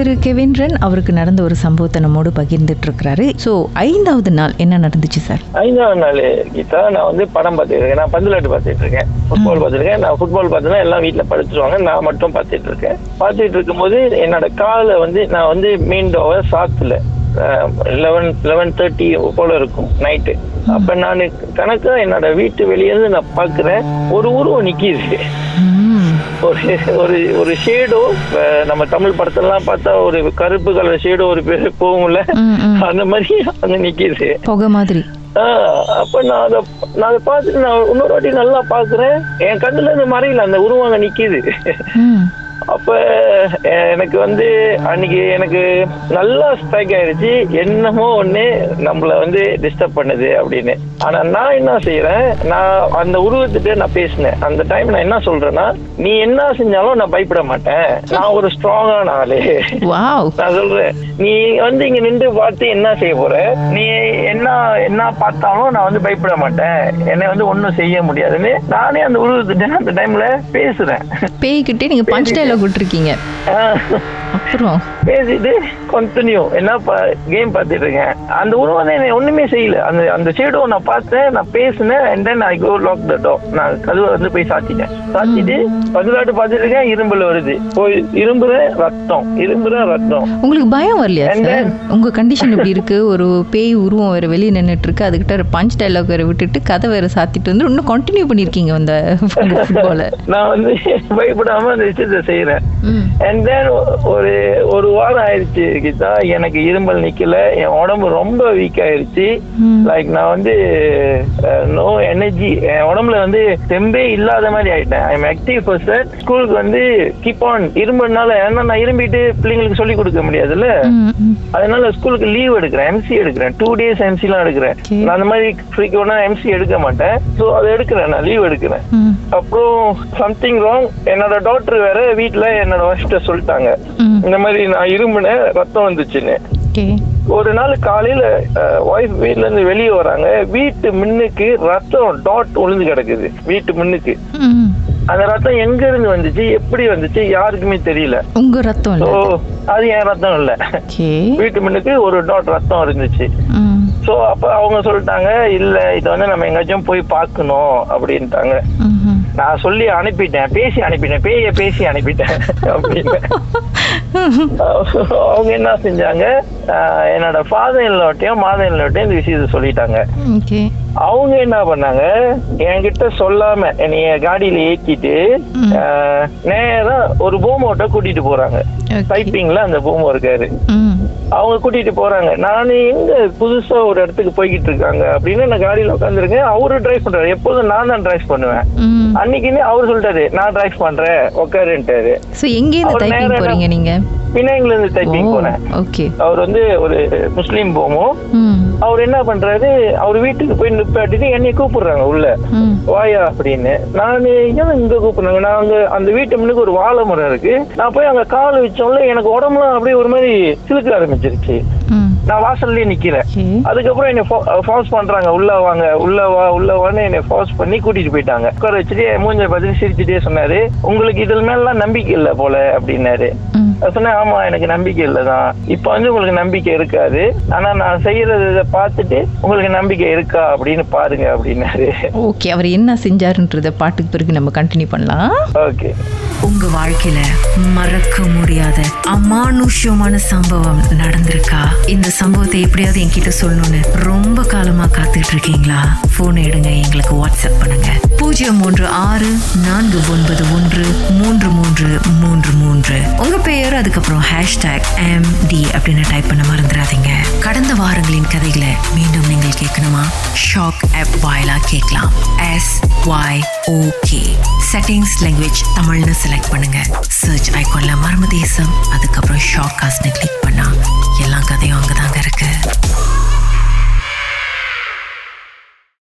திரு கெவின்ரன் அவருக்கு நடந்த ஒரு சம்பவத்தை நம்மோடு பகிர்ந்துட்டு இருக்கிறாரு ஸோ ஐந்தாவது நாள் என்ன நடந்துச்சு சார்? ஐந்தாவது நாள் கீதா நான் வந்து படம் பார்த்துட்டு இருக்கேன் நான் பந்துலாட்டு பார்த்துட்டு இருக்கேன் ஃபுட்பால் பார்த்துருக்கேன் நான் ஃபுட்பால் பார்த்தேன்னா எல்லாம் வீட்டில் படுத்துருவாங்க. நான் மட்டும் பார்த்துட்டு இருக்கேன் பார்த்துட்டு இருக்கும்போது என்னோட காலை வந்து நான் வந்து மெயின் டோவை சாத்துல லெவன் லெவன் தேர்ட்டி போல இருக்கும் நைட்டு அப்ப நான் கணக்கா என்னோட வீட்டு வெளியே இருந்து நான் பார்க்குறேன் ஒரு உருவம் நிக்கிது. ஒரு ஒரு ஒரு ஷேடோ நம்ம தமிழ் படத்தெல்லாம் பார்த்தா ஒரு கருப்பு கலர் ஷேடோ ஒரு பேர் போகும்ல. அந்த மாதிரி அங்க நிக்கிது. புகை மாதிரி. அப்ப நான் அதை நான் அதை பார்த்துட்டு நான் இன்னொரு வாட்டி நல்லா பாக்குறேன் என் கண்ணுல இருந்து மறையல அந்த உருவம் அங்க நிக்குது. அப்ப எனக்கு வந்து அன்னைக்கு எனக்கு நல்லா ஸ்ட்ரைக் ஆயிடுச்சு என்னமோ ஒண்ணு நம்மள வந்து டிஸ்டர்ப் பண்ணுது அப்படின்னு. ஆனா நான் என்ன செய்யறேன் நான் அந்த உருவத்திட்ட நான் பேசினேன். அந்த டைம் நான் என்ன சொல்றேன்னா நீ என்ன செஞ்சாலும் நான் பயப்பட மாட்டேன். நான் ஒரு ஸ்ட்ராங்கான ஆளு. நான் சொல்றேன். நீ வந்து இங்க நின்று பார்த்து என்ன செய்ய போற? நீ என்ன என்ன பார்த்தாலும் நான் வந்து பயப்பட மாட்டேன். என்னை வந்து ஒண்ணும் செய்ய முடியாதுன்னு நானே அந்த உருவத்திட்ட அந்த டைம்ல பேசுறேன். பேய்கிட்டே நீங்க பஞ்ச் டைலாக் விட்டுருக்கீங்க அப்புறம்? பேசிட்டு கண்டினியூ என்ன கேம் பார்த்துட்டு இருக்கேன் அந்த உருவம் வந்து என்னை ஒண்ணுமே செய்யல. அந்த அந்த ஷேடோ நான் பார்த்தேன் நான் பேசினேன் and then I go lock the door நான் கதவை வந்து போய் சாத்திட்டேன். சாத்திட்டு பதிலாட்டு பார்த்துட்டு இருக்கேன் இரும்பல் வருது. போய் இரும்புற ரத்தம் இரும்புற ரத்தம். உங்களுக்கு பயம் வரலையா சார் உங்க கண்டிஷன் இப்படி இருக்கு? ஒரு பேய் உருவம் வேற வெளியே நின்னுட்டு இருக்கு அதுகிட்ட பஞ்ச் டைலாக் வேற விட்டுட்டு கதை வேற சாத்திட்டு வந்து இன்னும் கண்டினியூ பண்ணிருக்கீங்க அந்த ஃபுட்பால நான் வந்து பயப்படாம அந்த விஷயத்த செய்யறேன் ம். அண்ட் தென் ஒரு ஒரு வாரம் ஆயிடுச்சு கீதா. எனக்கு இருமல் நிக்கல. என் உடம்பு ரொம்ப வீக் ஆயிடுச்சு. லைக் நான் வந்து நோ எனர்ஜி என் உடம்புல வந்து தெம்பே இல்லாத மாதிரி ஆயிட்டேன். ஐ எம் ஆக்டிவ் பர்சன் ஸ்கூலுக்கு வந்து கீப் ஆன் இரும்புனால ஏன்னா நான் இரும்பிட்டு பிள்ளைங்களுக்கு சொல்லி கொடுக்க முடியாதுல்ல. அதனால ஸ்கூலுக்கு லீவ் எடுக்கிறேன். எம்சி எடுக்கிறேன். டூ டேஸ் எம்சி எல்லாம் எடுக்கிறேன். நான் அந்த மாதிரி ஃப்ரீக்வெண்டா எம்சி எடுக்க மாட்டேன். ஸோ அதை எடுக்கிறேன். நான் லீவ் எடுக்கிறேன். அப்புறம் சம்திங் ராங் என்னோட டாக்டர் வேற வீட்ல என்னோட ஒய்ஃப்ட்ட சொல்லிட்டாங்க. இந்த மாதிரி நான் இருமுனேன் ரத்தம் வந்துச்சுன்னு. ஒரு நாள் காலையில ஒய்ஃப் வீட்ல இருந்து வெளியே வராங்க. வீட்டு முன்னுக்கு ரத்தம் டாட் ஒளிஞ்சு கிடக்குது. வீட்டு முன்னுக்கு. அந்த ரத்தம் எங்க இருந்து வந்துச்சு எப்படி வந்துச்சு யாருக்குமே தெரியல. உங்க ரத்தம் அது என் ரத்தம் இல்ல. வீட்டு முன்னுக்கு ஒரு டாட் ரத்தம் இருந்துச்சு. சோ அப்ப அவங்க சொல்லிட்டாங்க இல்ல இதை வந்து நம்ம எங்கேயாச்சும் போய் பார்க்கணும் அப்படின்ட்டாங்க. நான் சொல்லி அனுப்பிட்டேன் பேசி அனுப்பிட்டேன் பேய பேசி அனுப்பிட்டேன் அப்படின்னு. அவங்க என்ன செஞ்சாங்க? என்னோட ஃபாதர் இல்லோட்டையும் மாதர் இல்லோட்டையும் இந்த விஷயத்த சொல்லிட்டாங்க. அவங்க என்ன பண்ணாங்க? என்கிட்ட சொல்லாம என்னைய காடியில ஏத்திட்டு ம். ஆஹ் நேரா ஒரு பூமோட்ட கூட்டிட்டு போறாங்க. டைப்பிங்ல அந்த பூமோ இருக்காரு. அவங்க கூட்டிட்டு போறாங்க. நானு எங்க புதுசா ஒரு இடத்துக்கு போய்கிட்டு இருக்காங்க? அப்படின்னு நான் காடியில உட்காந்துருக்கேன் அவரு டிரைவ் பண்றாரு. எப்போதும் நான் தான் டிரைவ் பண்ணுவேன். அன்னைக்குன்னு அவர் சொல்லிட்டாரு நான் டிரைவ் பண்றேன் உட்காருன்ட்டாரு டைப்பிங் நேரா போறீங்க நீங்க? பினாங்கில இருந்து டைப்பிங் போனேன். அவர் வந்து ஒரு முஸ்லீம் போமோ. அவர் என்ன பண்றாரு அவர் வீட்டுக்கு போய் நிப்பாட்டிட்டு என்னை கூப்பிடுறாங்க உள்ள. வாயா அப்படின்னு. நான் ஏன் இங்க கூப்பிடுறாங்க? நான் அங்க அந்த வீட்டு முன்னுக்கு ஒரு வாழை மரம் இருக்கு. நான் போய் அங்க கால் வச்சோம்ல எனக்கு உடம்புலாம் அப்படியே ஒரு மாதிரி சிலுக்க ஆரம்பிச்சிருச்சு. நான் வாசல்லே நிக்கிறேன் அதுக்கப்புறம் என்னை ஃபார்ஸ் பண்றாங்க உள்ள வாங்க உள்ள வா உள்ள வான்னு என்னை ஃபார்ஸ் பண்ணி கூட்டிட்டு போயிட்டாங்க. உட்கார வச்சுட்டு மூஞ்ச பார்த்துட்டு சிரிச்சுட்டே சொன்னாரு. உங்களுக்கு இதில் மேலாம் நம்பிக்கை இல்லை போல அப்படின்னாரு. சொன்னேன் ஆமா எனக்கு நம்பிக்கை இல்லதான். இப்ப வந்து உங்களுக்கு நம்பிக்கை இருக்காது. ஆனா நான் செய்யறத பார்த்துட்டு உங்களுக்கு நம்பிக்கை இருக்கா அப்படின்னு பாருங்க அப்படின்னாரு. ஓகே அவர் என்ன செஞ்சாருன்றத பாட்டுக்கு பிறகு நம்ம கண்டினியூ பண்ணலாம். ஓகே. உங்க வாழ்க்கையில மறக்க முடியாத அமானுஷ்யமான சம்பவம் நடந்திருக்கா? இந்த சம்பவத்தை எப்படியாவது என்கிட்ட சொல்லணும்னு ரொம்ப காலமா காத்துட்டு இருக்கீங்களா போன் எடுங்க எங்களுக்கு வாட்ஸ்அப் பண்ணுங்க. பூஜ்ஜியம் மூன்று ஆறு நான்கு ஒன்பது ஒன்று மூன்று மூன்று மூன்று மூன்று. உங்க பெயர்? அதுக்கப்புறம் ஹேஷ்டாக் எம் டி அப்படின்னு டைப் பண்ண மறந்துடாதீங்க கடந்த வாரங்களின் கதைகளை மீண்டும் நீங்கள் கேட்கணுமா? ஷாக் ஆப் வாயிலா கேட்கலாம். S Y OK settings language தமிழ்னு செலக்ட் பண்ணுங்க. சர்ச் ஐகான்ல மர்ம தேசம் அதுக்கப்புறம் ஷாக் காஸ்ட்னு கிளிக் பண்ணா எல்லா கதையும் அங்கதாங்க இருக்கு.